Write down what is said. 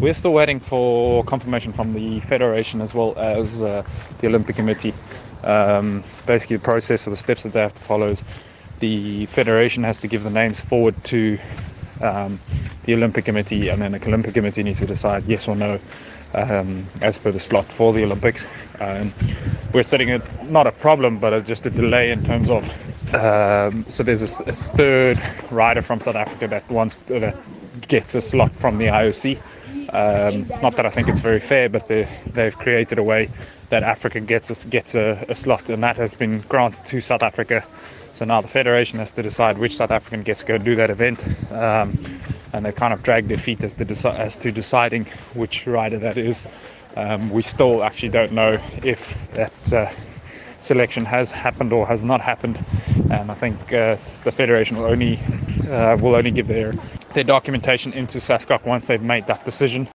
We're still waiting for confirmation from the federation as well as uh, the Olympic Committee. Um, basically, the process or the steps that they have to follow is the federation has to give the names forward to um, the Olympic Committee, and then the Olympic Committee needs to decide yes or no um, as per the slot for the Olympics. Um, we're setting it not a problem, but just a delay in terms of. Um, so there's a, a, third rider from South Africa that wants that gets a slot from the IOC. Um, not that I think it's very fair, but they've created a way that Africa gets a, gets a, a, slot, and that has been granted to South Africa. So now the federation has to decide which South African gets to go do that event, um, and they kind of drag their feet as to, deci- as to deciding which rider that is. Um, we still actually don't know if that uh, selection has happened or has not happened, and I think uh, the federation will only uh, will only give their their documentation into SASCOC once they've made that decision.